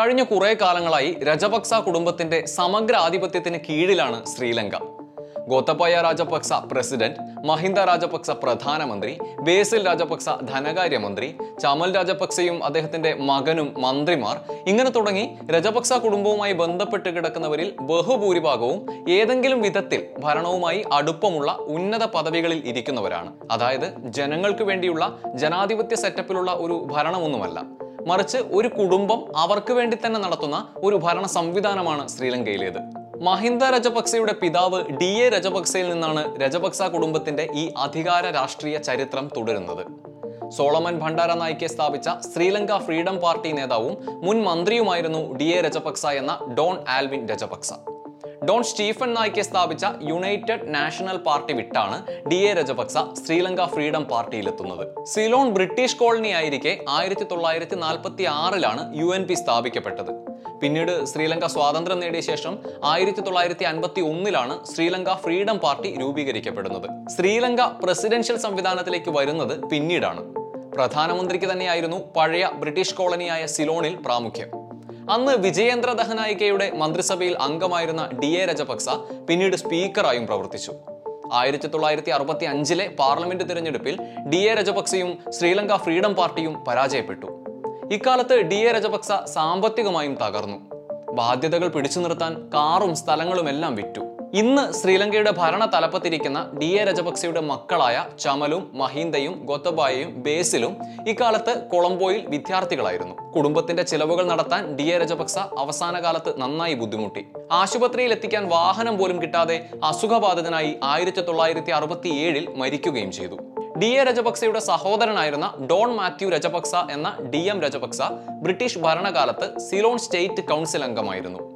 കഴിഞ്ഞ കുറേ കാലങ്ങളായി രജപക്സ കുടുംബത്തിന്റെ സമഗ്ര ആധിപത്യത്തിന് കീഴിലാണ് ശ്രീലങ്ക. ഗോത്തബയ രാജപക്സ പ്രസിഡന്റ് മഹിന്ദ രാജപക്സ പ്രധാനമന്ത്രി ബേസിൽ രാജപക്സ ധനകാര്യമന്ത്രി ചമൽ രാജപക്സയും അദ്ദേഹത്തിന്റെ മകനും മന്ത്രിമാർ. ഇങ്ങനെ തുടങ്ങി രജപക്സ കുടുംബവുമായി ബന്ധപ്പെട്ട് കിടക്കുന്നവരിൽ ബഹുഭൂരിഭാഗവും ഏതെങ്കിലും വിധത്തിൽ ഭരണവുമായി അടുപ്പമുള്ള ഉന്നത പദവികളിൽ ഇരിക്കുന്നവരാണ്. അതായത് ജനങ്ങൾക്ക് വേണ്ടിയുള്ള ജനാധിപത്യ സെറ്റപ്പിലുള്ള ഒരു ഭരണമൊന്നുമല്ല. മറിച്ച് ഒരു കുടുംബം അവർക്ക് വേണ്ടി തന്നെ നടത്തുന്ന ഒരു ഭരണ സംവിധാനമാണ് ശ്രീലങ്കയിലേത്. മഹിന്ദ രജപക്സയുടെ പിതാവ് ഡി എ രജപക്സയിൽ നിന്നാണ് രജപക്സ കുടുംബത്തിന്റെ ഈ അധികാര രാഷ്ട്രീയ ചരിത്രം തുടരുന്നത്. സോളമൻ ഭണ്ഡാര നായിക്കെ സ്ഥാപിച്ച ശ്രീലങ്ക ഫ്രീഡം പാർട്ടി നേതാവും മുൻ മന്ത്രിയുമായിരുന്നു ഡി എ രജപക്സ എന്ന ഡോൺ ആൽവിൻ രജപക്സ. ഡോൺ സ്റ്റീഫൻ നായിക്കെ സ്ഥാപിച്ച യുണൈറ്റഡ് നാഷണൽ പാർട്ടി വിട്ടാണ് D A Rajapaksa Sri Lanka freedom പാർട്ടിയിലെത്തുന്നത്. Ceylon British colony ആയിരിക്കെ ആയിരത്തി തൊള്ളായിരത്തി നാൽപ്പത്തി ആറിലാണ് യു എൻ പി സ്ഥാപിക്കപ്പെട്ടത്. പിന്നീട് ശ്രീലങ്ക സ്വാതന്ത്ര്യം നേടിയ ശേഷം ആയിരത്തി തൊള്ളായിരത്തി അൻപത്തി ഒന്നിലാണ് ശ്രീലങ്ക ഫ്രീഡം പാർട്ടി രൂപീകരിക്കപ്പെടുന്നത്. ശ്രീലങ്ക പ്രസിഡൻഷ്യൽ സംവിധാനത്തിലേക്ക് വരുന്നത് പിന്നീടാണ്. പ്രധാനമന്ത്രിക്ക് തന്നെയായിരുന്നു പഴയ ബ്രിട്ടീഷ് കോളനിയായ സിലോണിൽ പ്രാമുഖ്യം. അന്ന് വിജയേന്ദ്ര ദഹനായികയുടെ മന്ത്രിസഭയിൽ അംഗമായിരുന്ന ഡി എ രജപക്സ പിന്നീട് സ്പീക്കറായും പ്രവർത്തിച്ചു. ആയിരത്തി തൊള്ളായിരത്തി അറുപത്തി അഞ്ചിലെ പാർലമെന്റ് തിരഞ്ഞെടുപ്പിൽ ഡി എ രജപക്സയും ശ്രീലങ്ക ഫ്രീഡം പാർട്ടിയും പരാജയപ്പെട്ടു. ഇക്കാലത്ത് ഡി എ രജപക്സ സാമ്പത്തികമായും തകർന്നു. ബാധ്യതകൾ പിടിച്ചു നിർത്താൻ കാറും സ്ഥലങ്ങളുമെല്ലാം വിറ്റു. ഇന്ന് ശ്രീലങ്കയുടെ ഭരണ തലപ്പത്തിരിക്കുന്ന ഡി എ രജപക്സയുടെ മക്കളായ ചമലും മഹീന്ദയും ഗോത്തബായയും ബേസിലും ഇക്കാലത്ത് കൊളംബോയിൽ വിദ്യാർത്ഥികളായിരുന്നു. കുടുംബത്തിന്റെ ചിലവുകൾ നടത്താൻ ഡി എ രജപക്സ അവസാന കാലത്ത് നന്നായി ബുദ്ധിമുട്ടി. ആശുപത്രിയിൽ എത്തിക്കാൻ വാഹനം പോലും കിട്ടാതെ അസുഖബാധിതനായി ആയിരത്തി തൊള്ളായിരത്തി അറുപത്തി ഏഴിൽ മരിക്കുകയും ചെയ്തു. ഡി എ രജപക്സയുടെ സഹോദരനായിരുന്ന ഡോൺ മാത്യു രജപക്സ എന്ന ഡി എം രജപക്സ ബ്രിട്ടീഷ് ഭരണകാലത്ത് സിലോൺ സ്റ്റേറ്റ് കൗൺസിൽ അംഗമായിരുന്നു.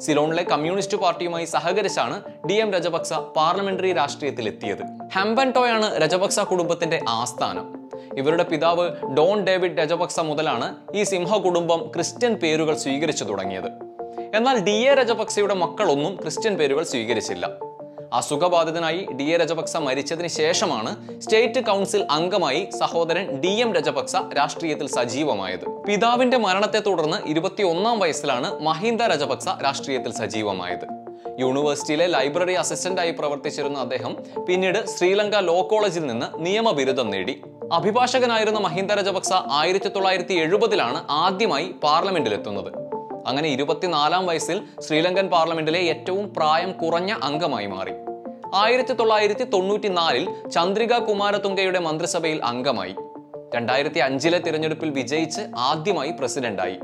സിലോണിലെ കമ്മ്യൂണിസ്റ്റ് പാർട്ടിയുമായി സഹകരിച്ചാണ് ഡി എം രജപക്സ പാർലമെന്ററി രാഷ്ട്രീയത്തിൽ എത്തിയത് ഹെമ്പൻടോയാണ് രജപക്സ കുടുംബത്തിന്റെ ആസ്ഥാനം. ഇവരുടെ പിതാവ് ഡോൺ ഡേവിഡ് രജപക്സ മുതലാണ് ഈ സിംഹ കുടുംബം ക്രിസ്ത്യൻ പേരുകൾ സ്വീകരിച്ചു തുടങ്ങിയത്. എന്നാൽ ഡി എ രജപക്സയുടെ മക്കളൊന്നും ക്രിസ്ത്യൻ പേരുകൾ സ്വീകരിച്ചില്ല. അസുഖബാധിതനായി ഡി എ രജപക്സ മരിച്ചതിന് ശേഷമാണ് സ്റ്റേറ്റ് കൗൺസിൽ അംഗമായി സഹോദരൻ ഡി എം രജപക്സ രാഷ്ട്രീയത്തിൽ സജീവമായത്. പിതാവിന്റെ മരണത്തെ തുടർന്ന് ഇരുപത്തിയൊന്നാം വയസ്സിലാണ് മഹീന്ദ രജപക്സ രാഷ്ട്രീയത്തിൽ സജീവമായത്. യൂണിവേഴ്സിറ്റിയിലെ ലൈബ്രറി അസിസ്റ്റന്റായി പ്രവർത്തിച്ചിരുന്ന അദ്ദേഹം പിന്നീട് ശ്രീലങ്ക ലോ കോളേജിൽ നിന്ന് നിയമബിരുദം നേടി. അഭിഭാഷകനായിരുന്ന മഹീന്ദ രജപക്സ ആയിരത്തി തൊള്ളായിരത്തി എഴുപതിലാണ് ആദ്യമായി പാർലമെന്റിലെത്തുന്നത്. അങ്ങനെ ഇരുപത്തിനാലാം വയസ്സിൽ ശ്രീലങ്കൻ പാർലമെന്റിലെ ഏറ്റവും പ്രായം കുറഞ്ഞ അംഗമായി മാറി. ആയിരത്തി തൊള്ളായിരത്തി തൊണ്ണൂറ്റിനാലിൽ ചന്ദ്രിക കുമാരതുംഗയുടെ മന്ത്രിസഭയിൽ അംഗമായി. രണ്ടായിരത്തി അഞ്ചിലെ തിരഞ്ഞെടുപ്പിൽ വിജയിച്ച് ആദ്യമായി പ്രസിഡന്റായി.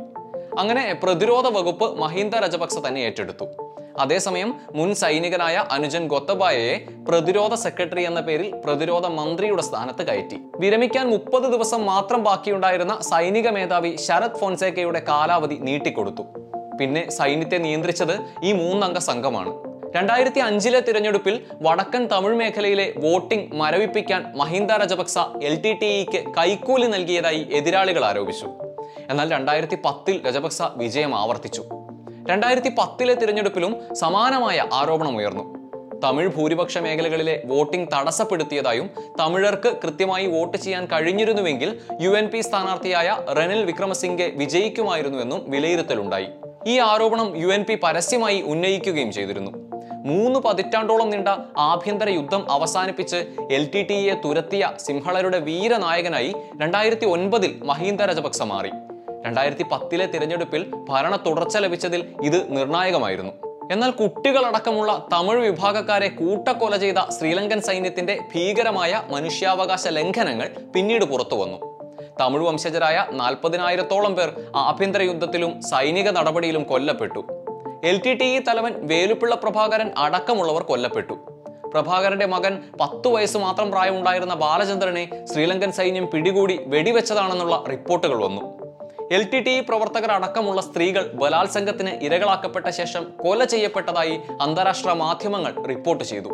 അങ്ങനെ പ്രതിരോധ വകുപ്പ് മഹീന്ദ രജപക്സ തന്നെ ഏറ്റെടുത്തു. അതേസമയം മുൻ സൈനികനായ അനുജൻ ഗൊത്തബായയെ പ്രതിരോധ സെക്രട്ടറി എന്ന പേരിൽ പ്രതിരോധ മന്ത്രിയുടെ സ്ഥാനത്ത് കയറ്റി. വിരമിക്കാൻ മുപ്പത് ദിവസം മാത്രം ബാക്കിയുണ്ടായിരുന്ന സൈനിക മേധാവി ശരത് ഫോൺസേക്കയുടെ കാലാവധി നീട്ടിക്കൊടുത്തു. പിന്നെ സൈന്യത്തെ നിയന്ത്രിച്ചത് ഈ മൂന്നംഗ സംഘമാണ്. രണ്ടായിരത്തി അഞ്ചിലെ തിരഞ്ഞെടുപ്പിൽ വടക്കൻ തമിഴ് മേഖലയിലെ voting മരവിപ്പിക്കാൻ Mahinda Rajapaksa L T T ഇക്ക് കൈക്കൂലി നൽകിയതായി എതിരാളികൾ ആരോപിച്ചു. എന്നാൽ രണ്ടായിരത്തി പത്തിൽ രജപക്സ വിജയം ആവർത്തിച്ചു. രണ്ടായിരത്തി പത്തിലെ തിരഞ്ഞെടുപ്പിലും സമാനമായ ആരോപണം ഉയർന്നു. തമിഴ് ഭൂരിപക്ഷ മേഖലകളിലെ വോട്ടിംഗ് തടസ്സപ്പെടുത്തിയതായും തമിഴർക്ക് കൃത്യമായി വോട്ട് ചെയ്യാൻ കഴിഞ്ഞിരുന്നുവെങ്കിൽ യു എൻ പി സ്ഥാനാർത്ഥിയായ റെനിൽ വിക്രമസിംഗെ വിജയിക്കുമായിരുന്നുവെന്നും വിലയിരുത്തലുണ്ടായി. ഈ ആരോപണം യു എൻ പി പരസ്യമായി ഉന്നയിക്കുകയും ചെയ്തിരുന്നു. മൂന്ന് പതിറ്റാണ്ടോളം നീണ്ട ആഭ്യന്തര യുദ്ധം അവസാനിപ്പിച്ച് എൽ ടി ടി എ തുരത്തിയ സിംഹളരുടെ വീരനായകനായി രണ്ടായിരത്തി ഒൻപതിൽ മഹീന്ദ രജപക്സ മാറി. രണ്ടായിരത്തി പത്തിലെ തിരഞ്ഞെടുപ്പിൽ ഭരണ തുടർച്ച ലഭിച്ചതിൽ ഇത് നിർണായകമായിരുന്നു. എന്നാൽ കുട്ടികളടക്കമുള്ള തമിഴ് വിഭാഗക്കാരെ കൂട്ടക്കൊല ചെയ്ത ശ്രീലങ്കൻ സൈന്യത്തിന്റെ ഭീകരമായ മനുഷ്യാവകാശ ലംഘനങ്ങൾ പിന്നീട് പുറത്തു വന്നു. തമിഴ് വംശജരായ നാൽപ്പതിനായിരത്തോളം പേർ ആഭ്യന്തര യുദ്ധത്തിലും സൈനിക നടപടിയിലും കൊല്ലപ്പെട്ടു. എൽ ടി ടി ഇ തലവൻ വേലുപ്പിള്ള പ്രഭാകരൻ അടക്കമുള്ളവർ കൊല്ലപ്പെട്ടു. പ്രഭാകരന്റെ മകൻ പത്തു വയസ്സ് മാത്രം പ്രായമുണ്ടായിരുന്ന ബാലചന്ദ്രനെ ശ്രീലങ്കൻ സൈന്യം പിടികൂടി വെടിവെച്ചതാണെന്നുള്ള റിപ്പോർട്ടുകൾ വന്നു. എൽ ടി ടി പ്രവർത്തകർ അടക്കമുള്ള സ്ത്രീകൾ ബലാത്സംഗത്തിന് ഇരകളാക്കപ്പെട്ട ശേഷം കൊല ചെയ്യപ്പെട്ടതായി അന്താരാഷ്ട്ര മാധ്യമങ്ങൾ റിപ്പോർട്ട് ചെയ്തു.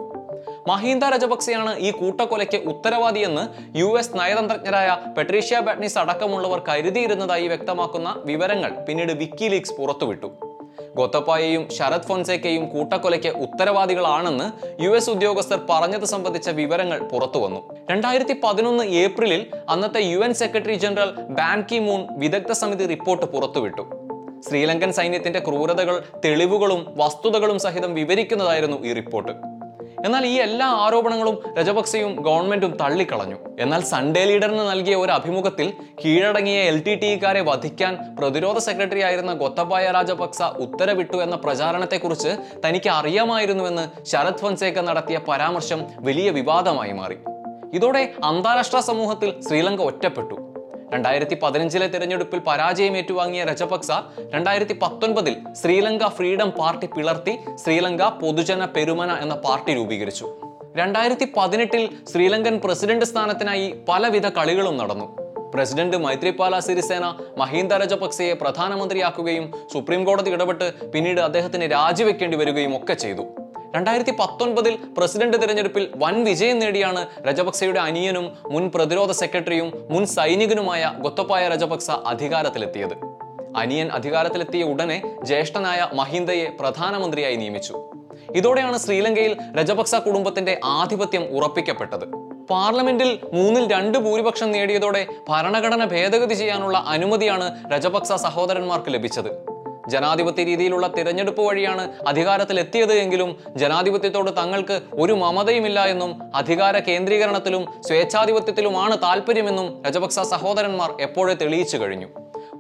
മഹീന്ദ രജപക്സെയാണ് ഈ കൂട്ടക്കൊലയ്ക്ക് ഉത്തരവാദിയെന്ന് യു എസ് നയതന്ത്രജ്ഞരായ പെട്രീഷ്യ ബാറ്റ്നിസ് അടക്കമുള്ളവർ കരുതിയിരുന്നതായി വ്യക്തമാക്കുന്ന വിവരങ്ങൾ പിന്നീട് വിക്കിലീക്സ് പുറത്തുവിട്ടു. ഗോത്തപ്പായയും ശരത് ഫോൺസേക്കയും കൂട്ടക്കൊലയ്ക്ക് ഉത്തരവാദികളാണെന്ന് യു എസ് ഉദ്യോഗസ്ഥർ പറഞ്ഞത് സംബന്ധിച്ച വിവരങ്ങൾ പുറത്തുവന്നു. രണ്ടായിരത്തി പതിനൊന്ന് ഏപ്രിലിൽ അന്നത്തെ U N secretary general Ban Ki Moon വിദഗ്ധ സമിതി റിപ്പോർട്ട് പുറത്തുവിട്ടു. ശ്രീലങ്കൻ സൈന്യത്തിന്റെ ക്രൂരതകൾ തെളിവുകളും വസ്തുതകളും സഹിതം വിവരിക്കുന്നതായിരുന്നു ഈ റിപ്പോർട്ട്. എന്നാൽ ഈ എല്ലാ ആരോപണങ്ങളും രജപക്സെയും ഗവൺമെന്റും തള്ളിക്കളഞ്ഞു. എന്നാൽ സൺഡേ ലീഡറിന് നൽകിയ ഒരു അഭിമുഖത്തിൽ കീഴടങ്ങിയ എൽ ടി ടിക്കാരെ വധിക്കാൻ പ്രതിരോധ സെക്രട്ടറി ആയിരുന്ന ഗൊത്തബായ രാജപക്സ ഉത്തരവിട്ടു എന്ന പ്രചാരണത്തെക്കുറിച്ച് തനിക്ക് അറിയാമായിരുന്നുവെന്ന് ശരത് ഫൻസേക്ക നടത്തിയ പരാമർശം വലിയ വിവാദമായി മാറി. ഇതോടെ അന്താരാഷ്ട്ര സമൂഹത്തിൽ ശ്രീലങ്ക ഒറ്റപ്പെട്ടു. രണ്ടായിരത്തി പതിനഞ്ചിലെ തെരഞ്ഞെടുപ്പിൽ പരാജയം ഏറ്റുവാങ്ങിയ രജപക്സ രണ്ടായിരത്തി പത്തൊൻപതിൽ ശ്രീലങ്ക ഫ്രീഡം പാർട്ടി പിളർത്തി ശ്രീലങ്ക പൊതുജന പെരുമന എന്ന പാർട്ടി രൂപീകരിച്ചു. രണ്ടായിരത്തി പതിനെട്ടിൽ ശ്രീലങ്കൻ പ്രസിഡന്റ് സ്ഥാനത്തിനായി പലവിധ കളികളും നടന്നു. പ്രസിഡന്റ് മൈത്രിപാല സിരിസേന മഹീന്ദ രജപക്സെയെ പ്രധാനമന്ത്രിയാക്കുകയും സുപ്രീം കോടതി ഇടപെട്ട് പിന്നീട് അദ്ദേഹത്തിന് രാജിവെക്കേണ്ടി വരികയും ഒക്കെ ചെയ്തു. രണ്ടായിരത്തി പത്തൊൻപതിൽ പ്രസിഡന്റ് തിരഞ്ഞെടുപ്പിൽ വൻ വിജയം നേടിയാണ് രജപക്സയുടെ അനിയനും മുൻ പ്രതിരോധ സെക്രട്ടറിയും മുൻ സൈനികനുമായ ഗൊത്തപ്പായ രജപക്സ അധികാരത്തിലെത്തിയത്. അനിയൻ അധികാരത്തിലെത്തിയ ഉടനെ ജ്യേഷ്ഠനായ മഹിന്ദയെ പ്രധാനമന്ത്രിയായി നിയമിച്ചു. ഇതോടെയാണ് ശ്രീലങ്കയിൽ രജപക്സ കുടുംബത്തിന്റെ ആധിപത്യം ഉറപ്പിക്കപ്പെട്ടത്. പാർലമെന്റിൽ മൂന്നിൽ രണ്ട് ഭൂരിപക്ഷം നേടിയതോടെ ഭരണഘടന ഭേദഗതി ചെയ്യാനുള്ള അനുമതിയാണ് രജപക്സ സഹോദരന്മാർക്ക് ലഭിച്ചത്. ജനാധിപത്യ രീതിയിലുള്ള തിരഞ്ഞെടുപ്പ് വഴിയാണ് അധികാരത്തിലെത്തിയത് എങ്കിലും ജനാധിപത്യത്തോട് തങ്ങൾക്ക് ഒരു മമതയുമില്ല എന്നും അധികാര കേന്ദ്രീകരണത്തിലും സ്വേച്ഛാധിപത്യത്തിലുമാണ് താല്പര്യമെന്നും രജപക്സ സഹോദരന്മാർ എപ്പോഴേ തെളിയിച്ചു കഴിഞ്ഞു.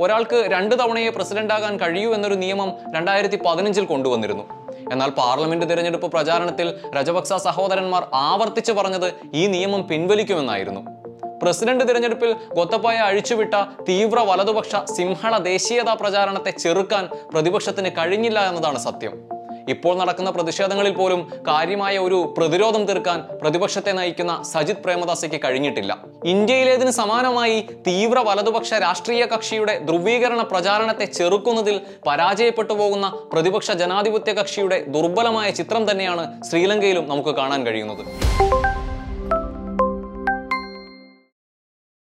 ഒരാൾക്ക് രണ്ട് തവണയെ പ്രസിഡന്റാകാൻ കഴിയൂ എന്നൊരു നിയമം രണ്ടായിരത്തി പതിനഞ്ചിൽ കൊണ്ടുവന്നിരുന്നു. എന്നാൽ പാർലമെന്റ് തിരഞ്ഞെടുപ്പ് പ്രചാരണത്തിൽ രജപക്സ സഹോദരന്മാർ ആവർത്തിച്ചു പറഞ്ഞത് ഈ നിയമം പിൻവലിക്കുമെന്നായിരുന്നു. പ്രസിഡന്റ് തിരഞ്ഞെടുപ്പിൽ ഗൊത്തപ്പായ അഴിച്ചുവിട്ട തീവ്ര വലതുപക്ഷ സിംഹള ദേശീയതാ പ്രചാരണത്തെ ചെറുക്കാൻ പ്രതിപക്ഷത്തിന് കഴിഞ്ഞില്ല എന്നതാണ് സത്യം. ഇപ്പോൾ നടക്കുന്ന പ്രതിഷേധങ്ങളിൽ പോലും കാര്യമായ ഒരു പ്രതിരോധം തീർക്കാൻ പ്രതിപക്ഷത്തെ നയിക്കുന്ന സജിത് പ്രേമദാസയ്ക്ക് കഴിഞ്ഞിട്ടില്ല. ഇന്ത്യയിലേതിന് സമാനമായി തീവ്ര വലതുപക്ഷ രാഷ്ട്രീയ കക്ഷിയുടെ ധ്രുവീകരണ പ്രചാരണത്തെ ചെറുക്കുന്നതിൽ പരാജയപ്പെട്ടു പോകുന്ന പ്രതിപക്ഷ ജനാധിപത്യ കക്ഷിയുടെ ദുർബലമായ ചിത്രം തന്നെയാണ് ശ്രീലങ്കയിലും നമുക്ക് കാണാൻ കഴിയുന്നത്.